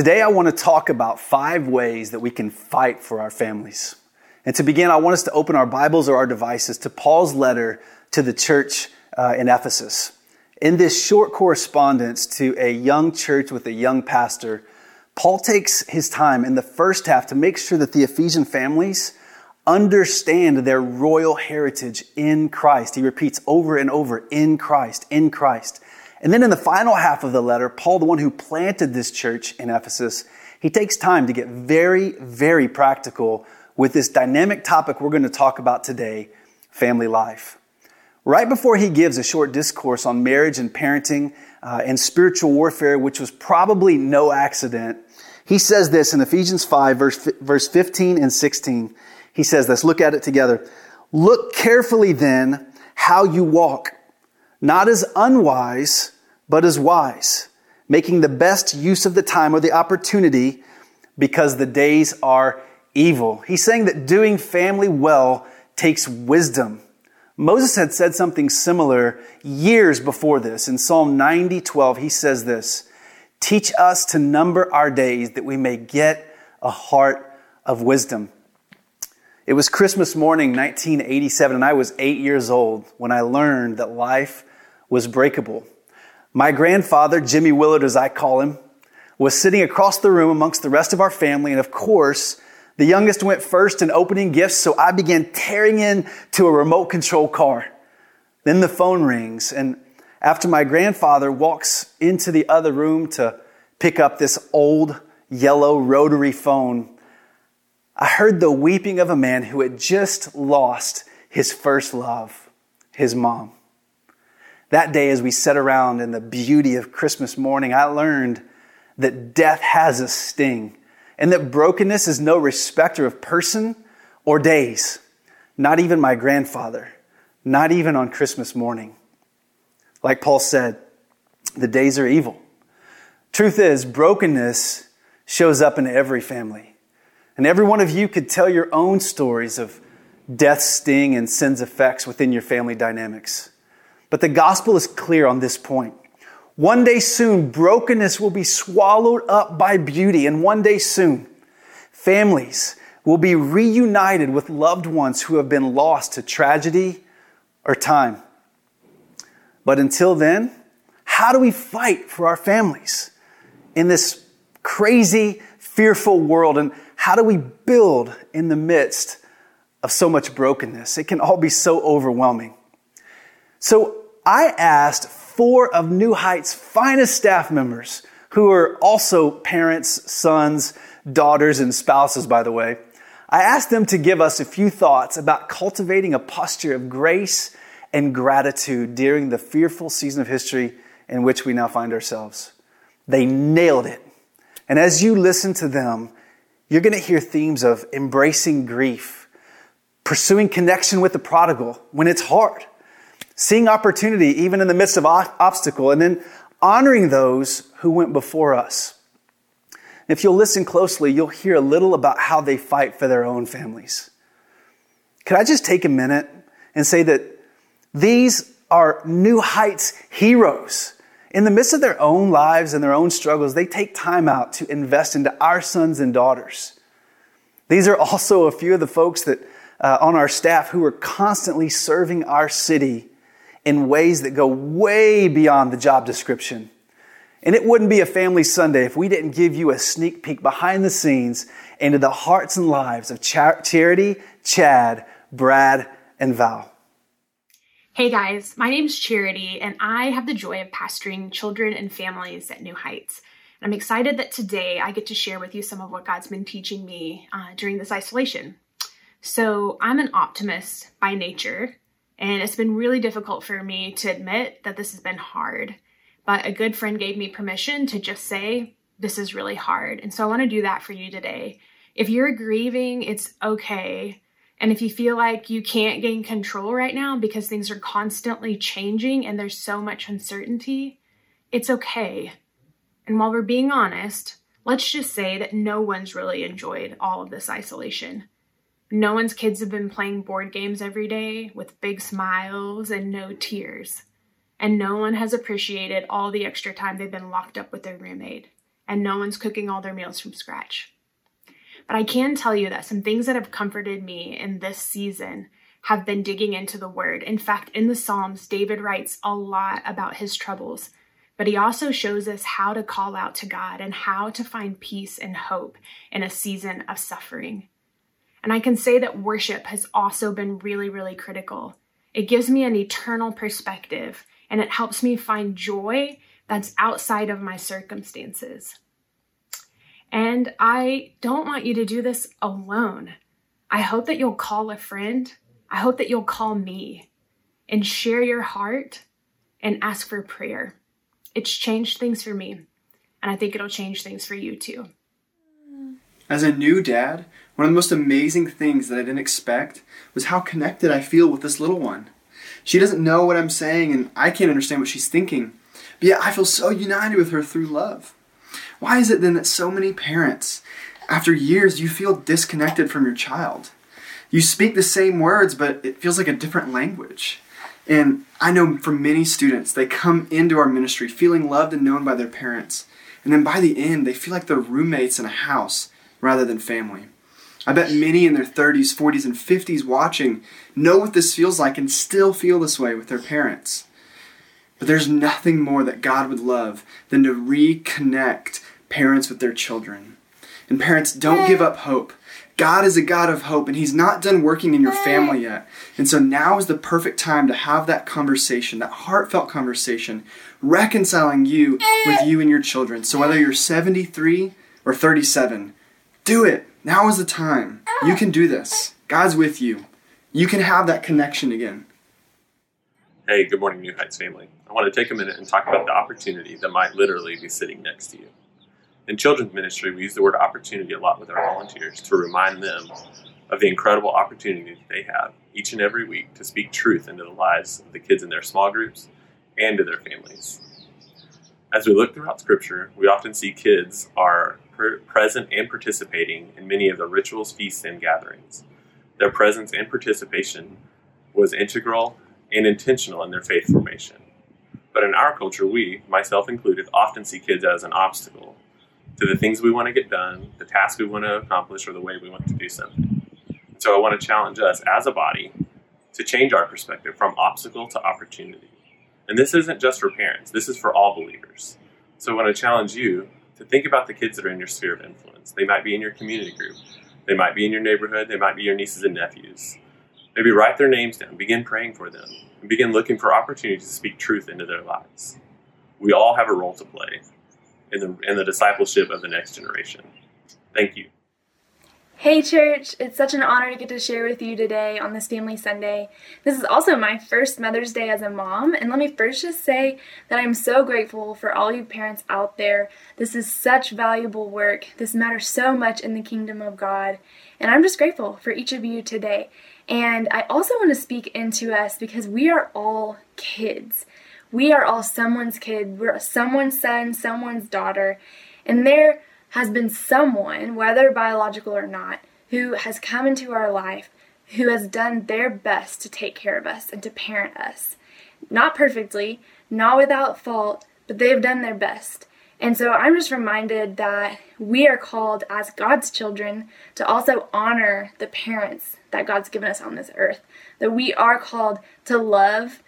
Today, I want to talk about five ways that we can fight for our families. And to begin, I want us to open our Bibles or our devices to Paul's letter to the church uh, in Ephesus. In this short correspondence to a young church with a young pastor, Paul takes his time in the first half to make sure that the Ephesian families understand their royal heritage in Christ. He repeats over and over, in Christ, in Christ. And then in the final half of the letter, Paul, the one who planted this church in Ephesus, he takes time to get very, very practical with this dynamic topic we're going to talk about today family life. Right before he gives a short discourse on marriage and parenting uh, and spiritual warfare, which was probably no accident, he says this in Ephesians 5, verse, verse 15 and 16. He says this, look at it together. Look carefully then how you walk not as unwise, but as wise, making the best use of the time or the opportunity because the days are evil. He's saying that doing family well takes wisdom. Moses had said something similar years before this. In Psalm 90, 12, he says this, Teach us to number our days that we may get a heart of wisdom. It was Christmas morning, 1987, and I was eight years old when I learned that life was breakable. My grandfather, Jimmy Willard, as I call him, was sitting across the room amongst the rest of our family. And of course, the youngest went first in opening gifts, so I began tearing into a remote control car. Then the phone rings, and after my grandfather walks into the other room to pick up this old yellow rotary phone, I heard the weeping of a man who had just lost his first love, his mom. That day, as we sat around in the beauty of Christmas morning, I learned that death has a sting and that brokenness is no respecter of person or days. Not even my grandfather, not even on Christmas morning. Like Paul said, the days are evil. Truth is, brokenness shows up in every family. And every one of you could tell your own stories of death's sting and sin's effects within your family dynamics. But the gospel is clear on this point. One day soon, brokenness will be swallowed up by beauty, and one day soon, families will be reunited with loved ones who have been lost to tragedy or time. But until then, how do we fight for our families in this crazy, fearful world? And how do we build in the midst of so much brokenness? It can all be so overwhelming. So I asked four of New Heights' finest staff members, who are also parents, sons, daughters, and spouses, by the way. I asked them to give us a few thoughts about cultivating a posture of grace and gratitude during the fearful season of history in which we now find ourselves. They nailed it. And as you listen to them, you're going to hear themes of embracing grief, pursuing connection with the prodigal when it's hard, seeing opportunity even in the midst of obstacle, and then honoring those who went before us. If you'll listen closely, you'll hear a little about how they fight for their own families. Could I just take a minute and say that these are New Heights heroes? In the midst of their own lives and their own struggles, they take time out to invest into our sons and daughters. These are also a few of the folks that uh, on our staff who are constantly serving our city in ways that go way beyond the job description. And it wouldn't be a family Sunday if we didn't give you a sneak peek behind the scenes into the hearts and lives of Charity, Chad, Brad, and Val. Hey guys, my name's Charity, and I have the joy of pastoring children and families at New Heights. I'm excited that today I get to share with you some of what God's been teaching me uh, during this isolation. So, I'm an optimist by nature, and it's been really difficult for me to admit that this has been hard. But a good friend gave me permission to just say, This is really hard. And so I want to do that for you today. If you're grieving, it's okay. And if you feel like you can't gain control right now because things are constantly changing and there's so much uncertainty, it's okay. And while we're being honest, let's just say that no one's really enjoyed all of this isolation. No one's kids have been playing board games every day with big smiles and no tears. And no one has appreciated all the extra time they've been locked up with their roommate. and no one's cooking all their meals from scratch. But I can tell you that some things that have comforted me in this season have been digging into the word. In fact, in the Psalms, David writes a lot about his troubles, but he also shows us how to call out to God and how to find peace and hope in a season of suffering. And I can say that worship has also been really, really critical. It gives me an eternal perspective and it helps me find joy that's outside of my circumstances. And I don't want you to do this alone. I hope that you'll call a friend. I hope that you'll call me and share your heart and ask for prayer. It's changed things for me, and I think it'll change things for you too. As a new dad, one of the most amazing things that I didn't expect was how connected I feel with this little one. She doesn't know what I'm saying, and I can't understand what she's thinking, but yet I feel so united with her through love. Why is it then that so many parents, after years, you feel disconnected from your child? You speak the same words, but it feels like a different language. And I know for many students, they come into our ministry feeling loved and known by their parents. And then by the end, they feel like they're roommates in a house rather than family. I bet many in their 30s, 40s, and 50s watching know what this feels like and still feel this way with their parents. But there's nothing more that God would love than to reconnect parents with their children. And parents, don't give up hope. God is a God of hope, and He's not done working in your family yet. And so now is the perfect time to have that conversation, that heartfelt conversation, reconciling you with you and your children. So whether you're 73 or 37, do it. Now is the time. You can do this. God's with you. You can have that connection again. Hey, good morning, New Heights family. I want to take a minute and talk about the opportunity that might literally be sitting next to you. In children's ministry, we use the word opportunity a lot with our volunteers to remind them of the incredible opportunity that they have each and every week to speak truth into the lives of the kids in their small groups and to their families. As we look throughout Scripture, we often see kids are present and participating in many of the rituals, feasts, and gatherings. Their presence and participation was integral and intentional in their faith formation. But in our culture, we, myself included, often see kids as an obstacle to the things we want to get done, the tasks we want to accomplish, or the way we want to do something. So I want to challenge us as a body to change our perspective from obstacle to opportunity. And this isn't just for parents, this is for all believers. So I want to challenge you to think about the kids that are in your sphere of influence. They might be in your community group, they might be in your neighborhood, they might be your nieces and nephews. Maybe write their names down, begin praying for them, and begin looking for opportunities to speak truth into their lives. We all have a role to play in the, in the discipleship of the next generation. Thank you. Hey, church! It's such an honor to get to share with you today on this Family Sunday. This is also my first Mother's Day as a mom, and let me first just say that I'm so grateful for all you parents out there. This is such valuable work. This matters so much in the kingdom of God, and I'm just grateful for each of you today. And I also want to speak into us because we are all kids. We are all someone's kid. We're someone's son, someone's daughter, and there has been someone, whether biological or not, who has come into our life who has done their best to take care of us and to parent us. Not perfectly, not without fault, but they've done their best. And so I'm just reminded that we are called as God's children to also honor the parents that God's given us on this earth. That we are called to love,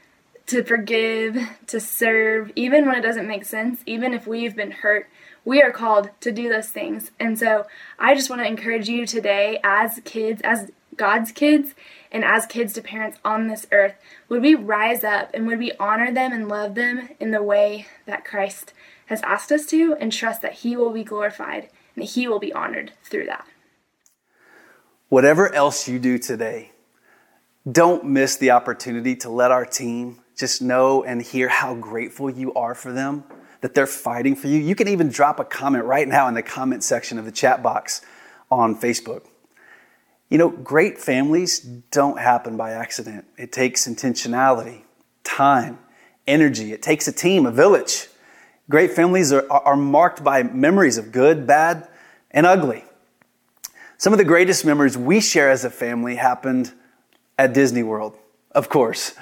to forgive, to serve, even when it doesn't make sense, even if we've been hurt we are called to do those things. And so I just want to encourage you today, as kids, as God's kids, and as kids to parents on this earth, would we rise up and would we honor them and love them in the way that Christ has asked us to and trust that He will be glorified and that He will be honored through that. Whatever else you do today, don't miss the opportunity to let our team just know and hear how grateful you are for them that they're fighting for you. You can even drop a comment right now in the comment section of the chat box on Facebook. You know, great families don't happen by accident. It takes intentionality, time, energy. It takes a team, a village. Great families are, are marked by memories of good, bad, and ugly. Some of the greatest memories we share as a family happened at Disney World, of course.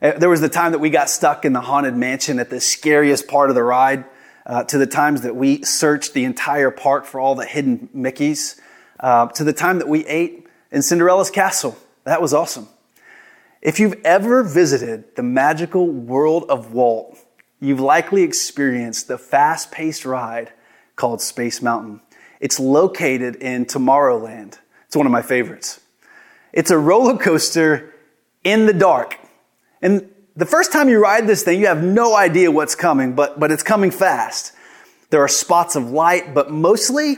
Uh, there was the time that we got stuck in the haunted mansion at the scariest part of the ride. uh, to the times that we searched the entire park for all the hidden Mickeys, uh, to the time that we ate in Cinderella's castle. That was awesome. If you've ever visited the magical world of Walt, you've likely experienced the fast paced ride called Space Mountain. It's located in Tomorrowland. It's one of my favorites. It's a roller coaster in the dark. And the first time you ride this thing, you have no idea what's coming, but, but it's coming fast. There are spots of light, but mostly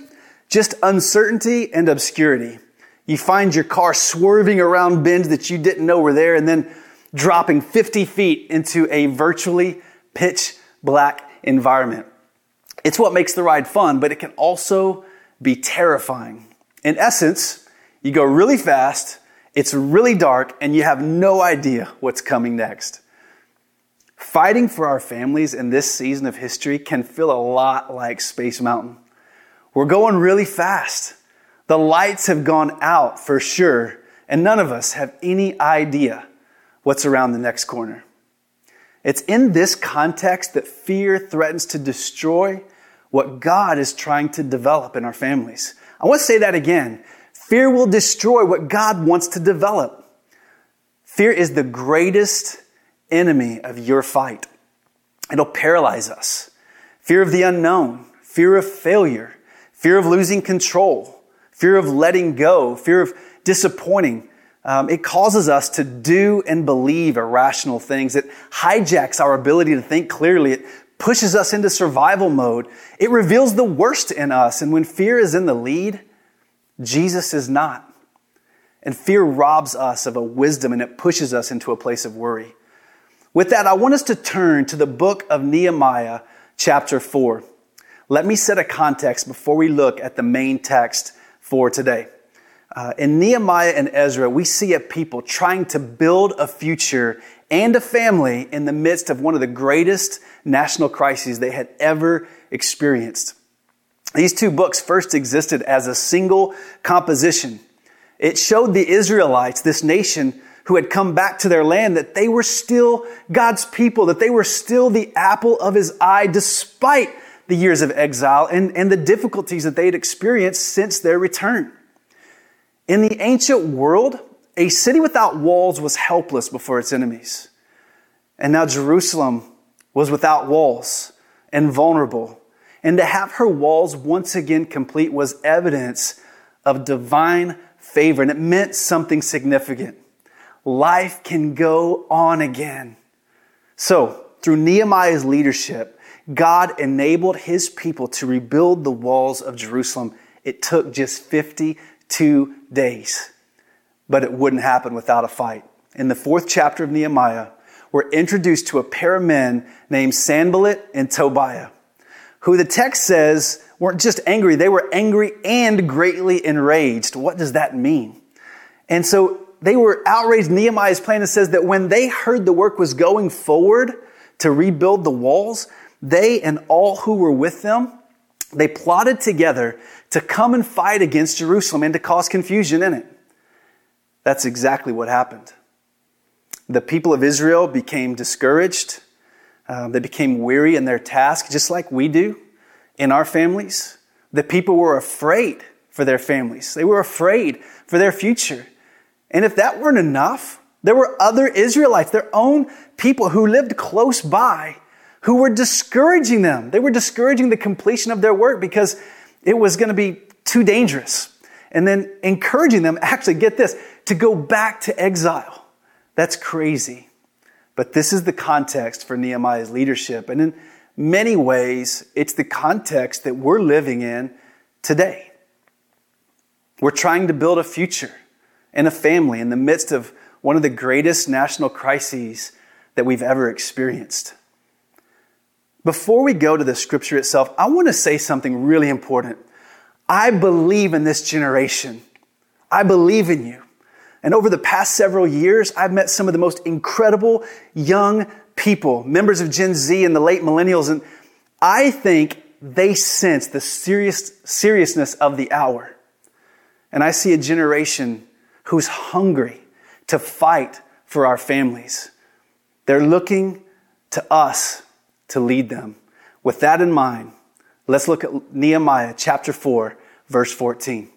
just uncertainty and obscurity. You find your car swerving around bends that you didn't know were there and then dropping 50 feet into a virtually pitch black environment. It's what makes the ride fun, but it can also be terrifying. In essence, you go really fast, it's really dark, and you have no idea what's coming next. Fighting for our families in this season of history can feel a lot like Space Mountain. We're going really fast. The lights have gone out for sure, and none of us have any idea what's around the next corner. It's in this context that fear threatens to destroy what God is trying to develop in our families. I want to say that again. Fear will destroy what God wants to develop. Fear is the greatest enemy of your fight. It'll paralyze us. Fear of the unknown, fear of failure, fear of losing control, fear of letting go, fear of disappointing. Um, it causes us to do and believe irrational things. It hijacks our ability to think clearly. It pushes us into survival mode. It reveals the worst in us. And when fear is in the lead, Jesus is not. And fear robs us of a wisdom and it pushes us into a place of worry. With that, I want us to turn to the book of Nehemiah, chapter 4. Let me set a context before we look at the main text for today. Uh, in Nehemiah and Ezra, we see a people trying to build a future and a family in the midst of one of the greatest national crises they had ever experienced. These two books first existed as a single composition. It showed the Israelites, this nation who had come back to their land, that they were still God's people, that they were still the apple of his eye despite the years of exile and, and the difficulties that they had experienced since their return. In the ancient world, a city without walls was helpless before its enemies. And now Jerusalem was without walls and vulnerable. And to have her walls once again complete was evidence of divine favor, and it meant something significant. Life can go on again. So, through Nehemiah's leadership, God enabled his people to rebuild the walls of Jerusalem. It took just 52 days, but it wouldn't happen without a fight. In the fourth chapter of Nehemiah, we're introduced to a pair of men named Sanballat and Tobiah, who the text says weren't just angry, they were angry and greatly enraged. What does that mean? And so they were outraged. Nehemiah's plan says that when they heard the work was going forward to rebuild the walls, they and all who were with them, they plotted together to come and fight against Jerusalem and to cause confusion in it. That's exactly what happened. The people of Israel became discouraged. Uh, they became weary in their task, just like we do in our families. The people were afraid for their families. They were afraid for their future. And if that weren't enough, there were other Israelites, their own people who lived close by, who were discouraging them. They were discouraging the completion of their work because it was going to be too dangerous. And then encouraging them, actually, get this, to go back to exile. That's crazy. But this is the context for Nehemiah's leadership. And in many ways, it's the context that we're living in today. We're trying to build a future and a family in the midst of one of the greatest national crises that we've ever experienced. Before we go to the scripture itself, I want to say something really important. I believe in this generation. I believe in you. And over the past several years, I've met some of the most incredible young people, members of Gen Z and the late millennials, and I think they sense the serious, seriousness of the hour. And I see a generation who's hungry to fight for our families. They're looking to us to lead them With that in mind, let's look at Nehemiah chapter 4, verse 14.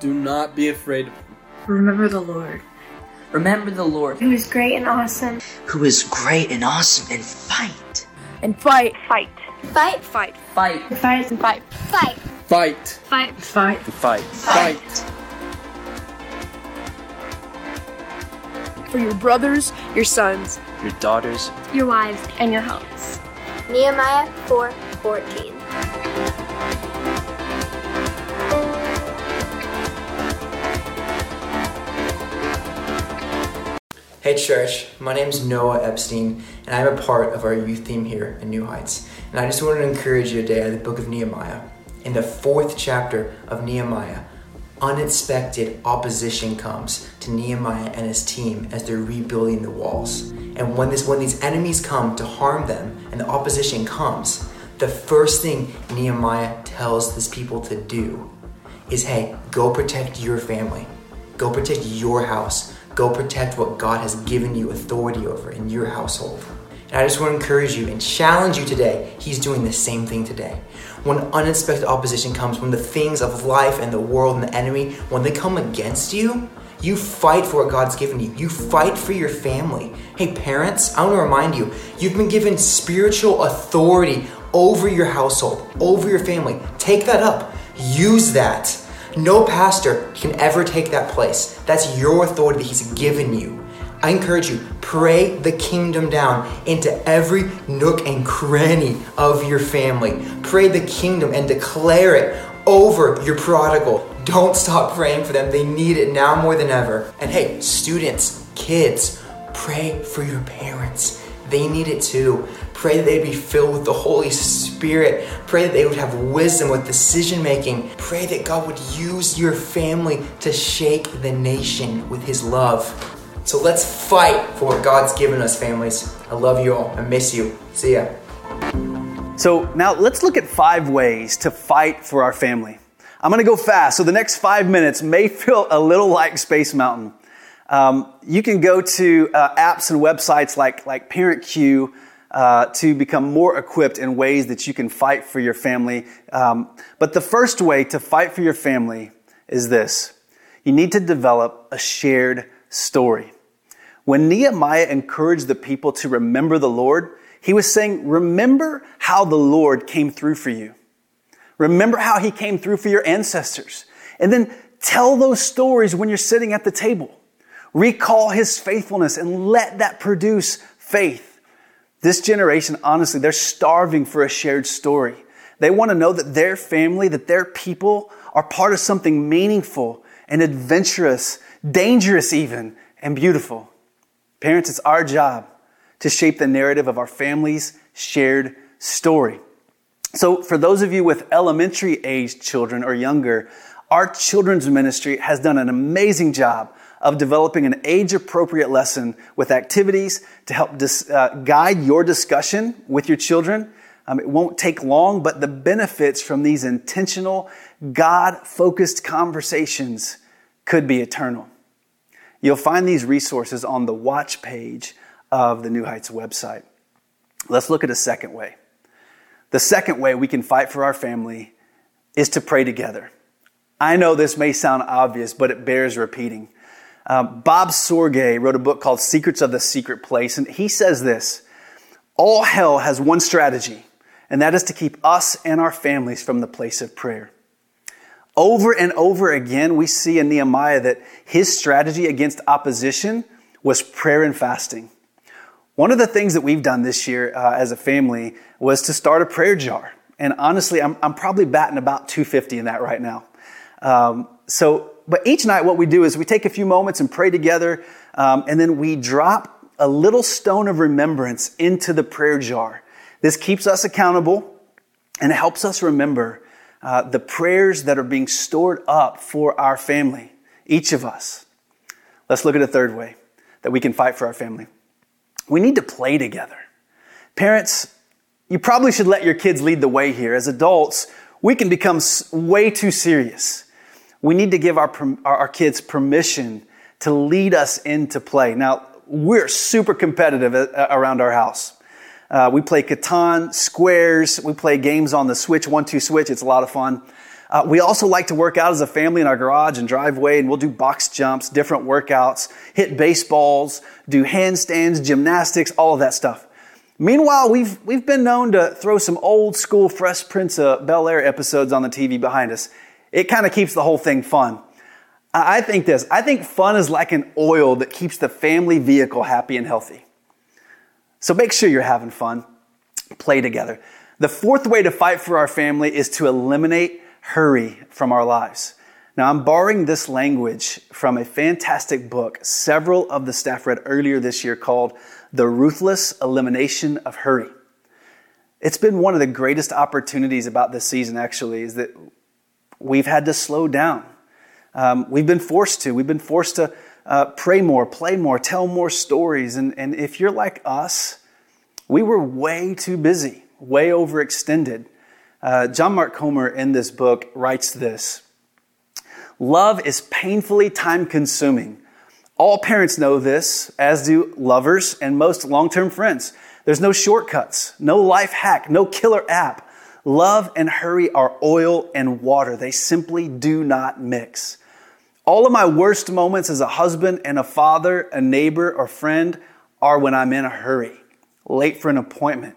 Do not be afraid of them. Remember the Lord. Remember the Lord, who is great and awesome, who is great and awesome, and fight. And fight. Fight. Fight. Fight. Fight. Fight. And fight. Fight. Fight. Fight. Fight. Fight. Fight. For your brothers, your sons, your daughters, your wives, and your homes. Nehemiah 4 14. Hey church, my name is Noah Epstein, and I'm a part of our youth team here in New Heights. And I just wanted to encourage you today of the book of Nehemiah. In the fourth chapter of Nehemiah, unexpected opposition comes to Nehemiah and his team as they're rebuilding the walls. And when this when these enemies come to harm them and the opposition comes, the first thing Nehemiah tells his people to do is hey, go protect your family. Go protect your house Go protect what God has given you authority over in your household. And I just want to encourage you and challenge you today. He's doing the same thing today. When unexpected opposition comes, when the things of life and the world and the enemy, when they come against you, you fight for what God's given you. You fight for your family. Hey, parents, I want to remind you, you've been given spiritual authority over your household, over your family. Take that up. Use that. No pastor can ever take that place. That's your authority that He's given you. I encourage you, pray the kingdom down into every nook and cranny of your family. Pray the kingdom and declare it over your prodigal. Don't stop praying for them. They need it now more than ever. And hey, students, kids, pray for your parents. They need it too. Pray that they'd be filled with the Holy Spirit. Pray that they would have wisdom with decision making. Pray that God would use your family to shake the nation with His love. So let's fight for what God's given us, families. I love you all. I miss you. See ya. So now let's look at five ways to fight for our family. I'm going to go fast, so the next five minutes may feel a little like Space Mountain. Um, you can go to uh, apps and websites like, like ParentCue uh, to become more equipped in ways that you can fight for your family. Um, but the first way to fight for your family is this you need to develop a shared story. When Nehemiah encouraged the people to remember the Lord, he was saying, Remember how the Lord came through for you. Remember how he came through for your ancestors. And then tell those stories when you're sitting at the table. Recall his faithfulness and let that produce faith. This generation, honestly, they're starving for a shared story. They want to know that their family, that their people are part of something meaningful and adventurous, dangerous even, and beautiful. Parents, it's our job to shape the narrative of our family's shared story. So, for those of you with elementary age children or younger, our children's ministry has done an amazing job of developing an age appropriate lesson with activities to help dis, uh, guide your discussion with your children. Um, it won't take long, but the benefits from these intentional, God focused conversations could be eternal. You'll find these resources on the watch page of the New Heights website. Let's look at a second way. The second way we can fight for our family is to pray together. I know this may sound obvious, but it bears repeating. Um, Bob Sorge wrote a book called Secrets of the Secret Place, and he says this All hell has one strategy, and that is to keep us and our families from the place of prayer. Over and over again, we see in Nehemiah that his strategy against opposition was prayer and fasting. One of the things that we've done this year uh, as a family was to start a prayer jar. And honestly, I'm, I'm probably batting about 250 in that right now. Um, so, but each night, what we do is we take a few moments and pray together, um, and then we drop a little stone of remembrance into the prayer jar. This keeps us accountable and it helps us remember uh, the prayers that are being stored up for our family, each of us. Let's look at a third way that we can fight for our family. We need to play together. Parents, you probably should let your kids lead the way here. As adults, we can become way too serious. We need to give our, our kids permission to lead us into play. Now, we're super competitive around our house. Uh, we play Catan, squares, we play games on the Switch, one, two switch. It's a lot of fun. Uh, we also like to work out as a family in our garage and driveway, and we'll do box jumps, different workouts, hit baseballs, do handstands, gymnastics, all of that stuff. Meanwhile, we've, we've been known to throw some old school Fresh Prince of Bel Air episodes on the TV behind us. It kind of keeps the whole thing fun. I think this I think fun is like an oil that keeps the family vehicle happy and healthy. So make sure you're having fun. Play together. The fourth way to fight for our family is to eliminate hurry from our lives. Now, I'm borrowing this language from a fantastic book several of the staff read earlier this year called The Ruthless Elimination of Hurry. It's been one of the greatest opportunities about this season, actually, is that we've had to slow down. Um, we've been forced to. We've been forced to uh, pray more, play more, tell more stories. And, and if you're like us, we were way too busy, way overextended. Uh, John Mark Comer in this book writes this Love is painfully time consuming. All parents know this, as do lovers and most long term friends. There's no shortcuts, no life hack, no killer app. Love and hurry are oil and water. They simply do not mix. All of my worst moments as a husband and a father, a neighbor, or friend are when I'm in a hurry, late for an appointment,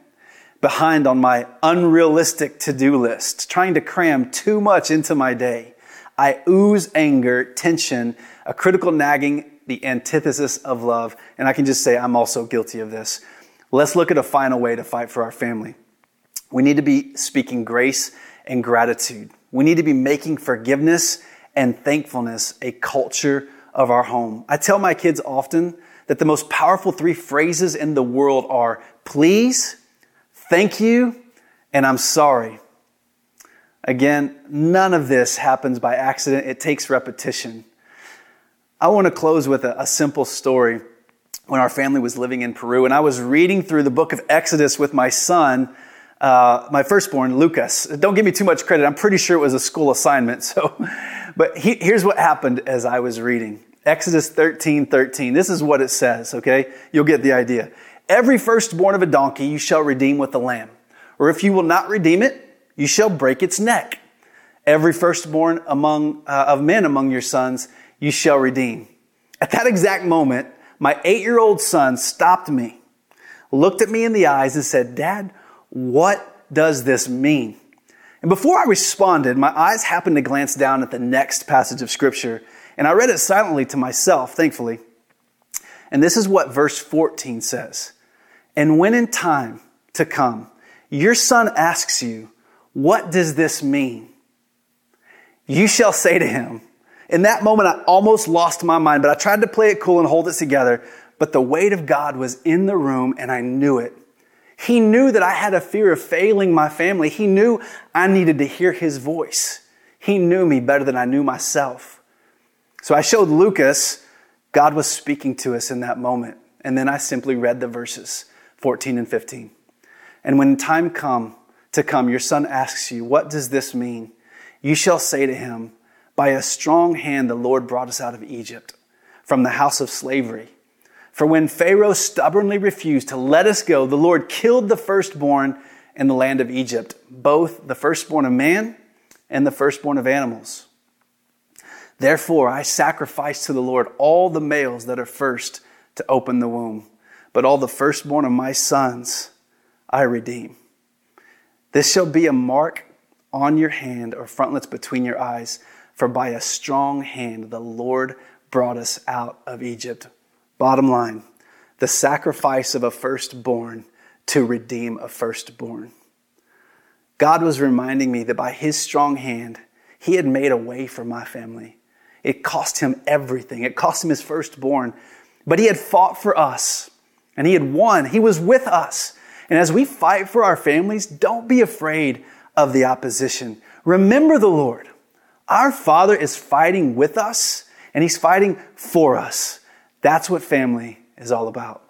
behind on my unrealistic to do list, trying to cram too much into my day. I ooze anger, tension, a critical nagging, the antithesis of love. And I can just say I'm also guilty of this. Let's look at a final way to fight for our family. We need to be speaking grace and gratitude. We need to be making forgiveness and thankfulness a culture of our home. I tell my kids often that the most powerful three phrases in the world are please, thank you, and I'm sorry. Again, none of this happens by accident. It takes repetition. I want to close with a, a, simple story. When our family was living in Peru, and I was reading through the book of Exodus with my son, uh, my firstborn, Lucas. Don't give me too much credit. I'm pretty sure it was a school assignment. So but he, here's what happened as I was reading Exodus 13 13. This is what it says, okay? You'll get the idea. Every firstborn of a donkey you shall redeem with a lamb. Or if you will not redeem it, you shall break its neck. Every firstborn among, uh, of men among your sons you shall redeem. At that exact moment, my eight year old son stopped me, looked at me in the eyes, and said, Dad, what does this mean? And before I responded, my eyes happened to glance down at the next passage of Scripture, and I read it silently to myself, thankfully. And this is what verse 14 says And when in time to come, your son asks you, What does this mean? You shall say to him, In that moment, I almost lost my mind, but I tried to play it cool and hold it together. But the weight of God was in the room, and I knew it. He knew that I had a fear of failing my family. He knew I needed to hear his voice. He knew me better than I knew myself. So I showed Lucas God was speaking to us in that moment. And then I simply read the verses 14 and 15. And when time come to come, your son asks you, What does this mean? You shall say to him, By a strong hand the Lord brought us out of Egypt, from the house of slavery. For when Pharaoh stubbornly refused to let us go, the Lord killed the firstborn in the land of Egypt, both the firstborn of man and the firstborn of animals. Therefore, I sacrifice to the Lord all the males that are first to open the womb, but all the firstborn of my sons I redeem. This shall be a mark on your hand or frontlets between your eyes, for by a strong hand the Lord brought us out of Egypt. Bottom line the sacrifice of a firstborn to redeem a firstborn. God was reminding me that by His strong hand, He had made a way for my family. It cost Him everything, it cost Him His firstborn, but He had fought for us and He had won. He was with us. And as we fight for our families, don't be afraid of the opposition. Remember the Lord. Our Father is fighting with us and He's fighting for us. That's what family is all about.